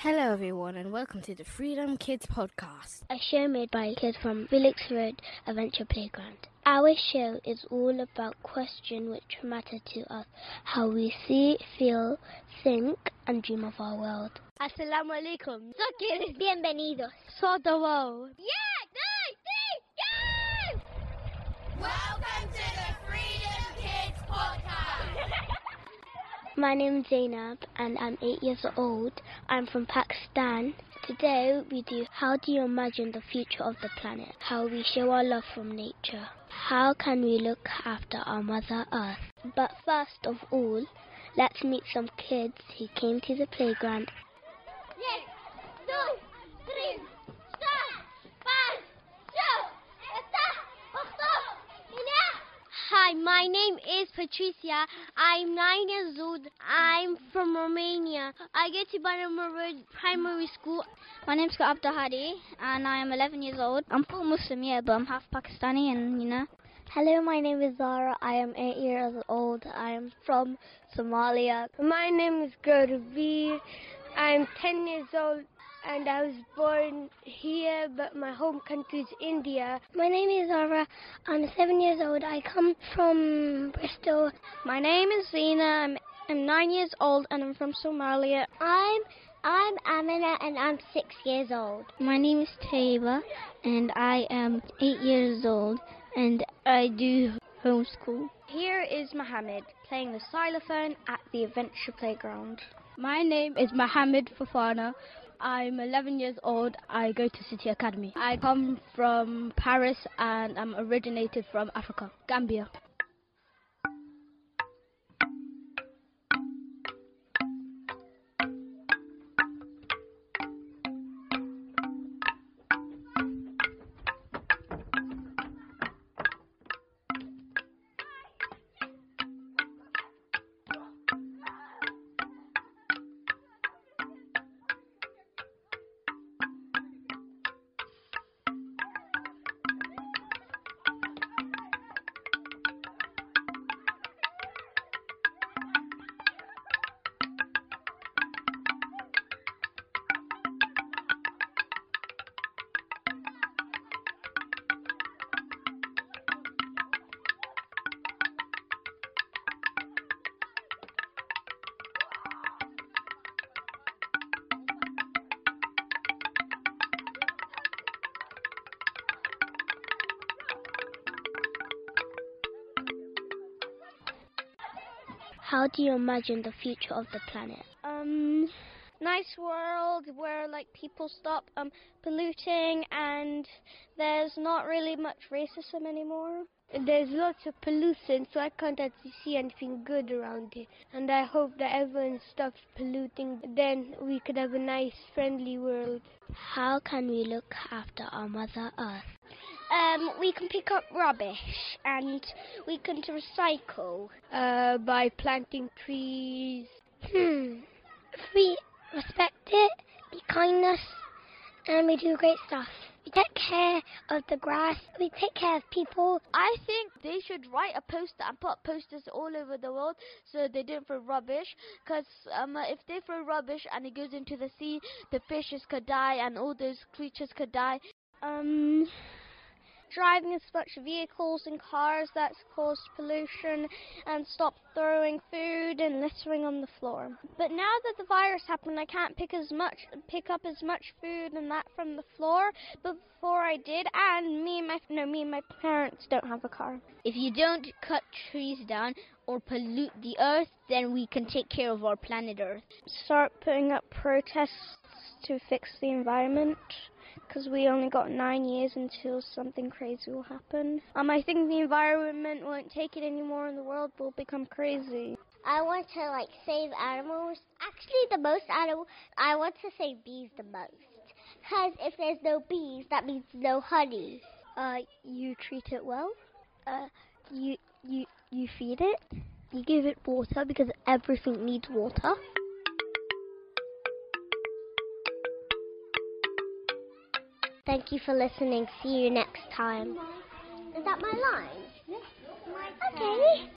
Hello, everyone, and welcome to the Freedom Kids Podcast. a show made by kids from Felix Road Adventure Playground. Our show is all about questions which matter to us, how we see, feel, think, and dream of our world. Assalamu alaikum. Bienvenidos. Sodawo. Yeah, nine, three, go! Welcome to the Freedom Kids Podcast. My name is Zainab and I'm eight years old. I'm from Pakistan. Today we do How do you imagine the future of the planet? How we show our love from nature. How can we look after our Mother Earth? But first of all, let's meet some kids who came to the playground. Hi, my name is Patricia. I'm nine years old. I'm from Romania. I go to Bannerman Road Primary School. My name's Abdul Hadi, and I am 11 years old. I'm full Muslim, yeah, but I'm half Pakistani, and you know. Hello, my name is Zara. I am eight years old. I am from Somalia. My name is Gurveer. I'm 10 years old and I was born here, but my home country is India. My name is Zara. I'm seven years old. I come from Bristol. My name is Zena. I'm, I'm nine years old and I'm from Somalia. I'm I'm Amina and I'm six years old. My name is Taba and I am eight years old and I do homeschool. Here is Mohammed playing the xylophone at the adventure playground. My name is Mohammed Fafana. I'm 11 years old. I go to City Academy. I come from Paris and I'm originated from Africa, Gambia. How do you imagine the future of the planet? Um, nice world where like people stop um polluting and there's not really much racism anymore. There's lots of pollution, so I can't actually see anything good around here. And I hope that everyone stops polluting. Then we could have a nice, friendly world. How can we look after our Mother Earth? Um, we can pick up rubbish and we can recycle. Uh, by planting trees. Hmm. If we respect it, be kindness, and we do great stuff. We take care of the grass. We take care of people. I think they should write a poster and put posters all over the world so they don't throw rubbish. Because um, if they throw rubbish and it goes into the sea, the fishes could die and all those creatures could die. Um, driving as much vehicles and cars that's caused pollution and stop throwing food and littering on the floor. But now that the virus happened, I can't pick as much pick up as much food and that from the floor. But before I did, and me and my no me and my parents don't have a car. If you don't cut trees down or pollute the earth, then we can take care of our planet Earth. Start putting up protests to fix the environment. Because we only got nine years until something crazy will happen. Um, I think the environment won't take it anymore, and the world will become crazy. I want to like save animals. Actually, the most animal I want to save bees the most. Cause if there's no bees, that means no honey. Uh, you treat it well. Uh, you you you feed it. You give it water because everything needs water. Thank you for listening. See you next time. Is that my line? Yes. Okay.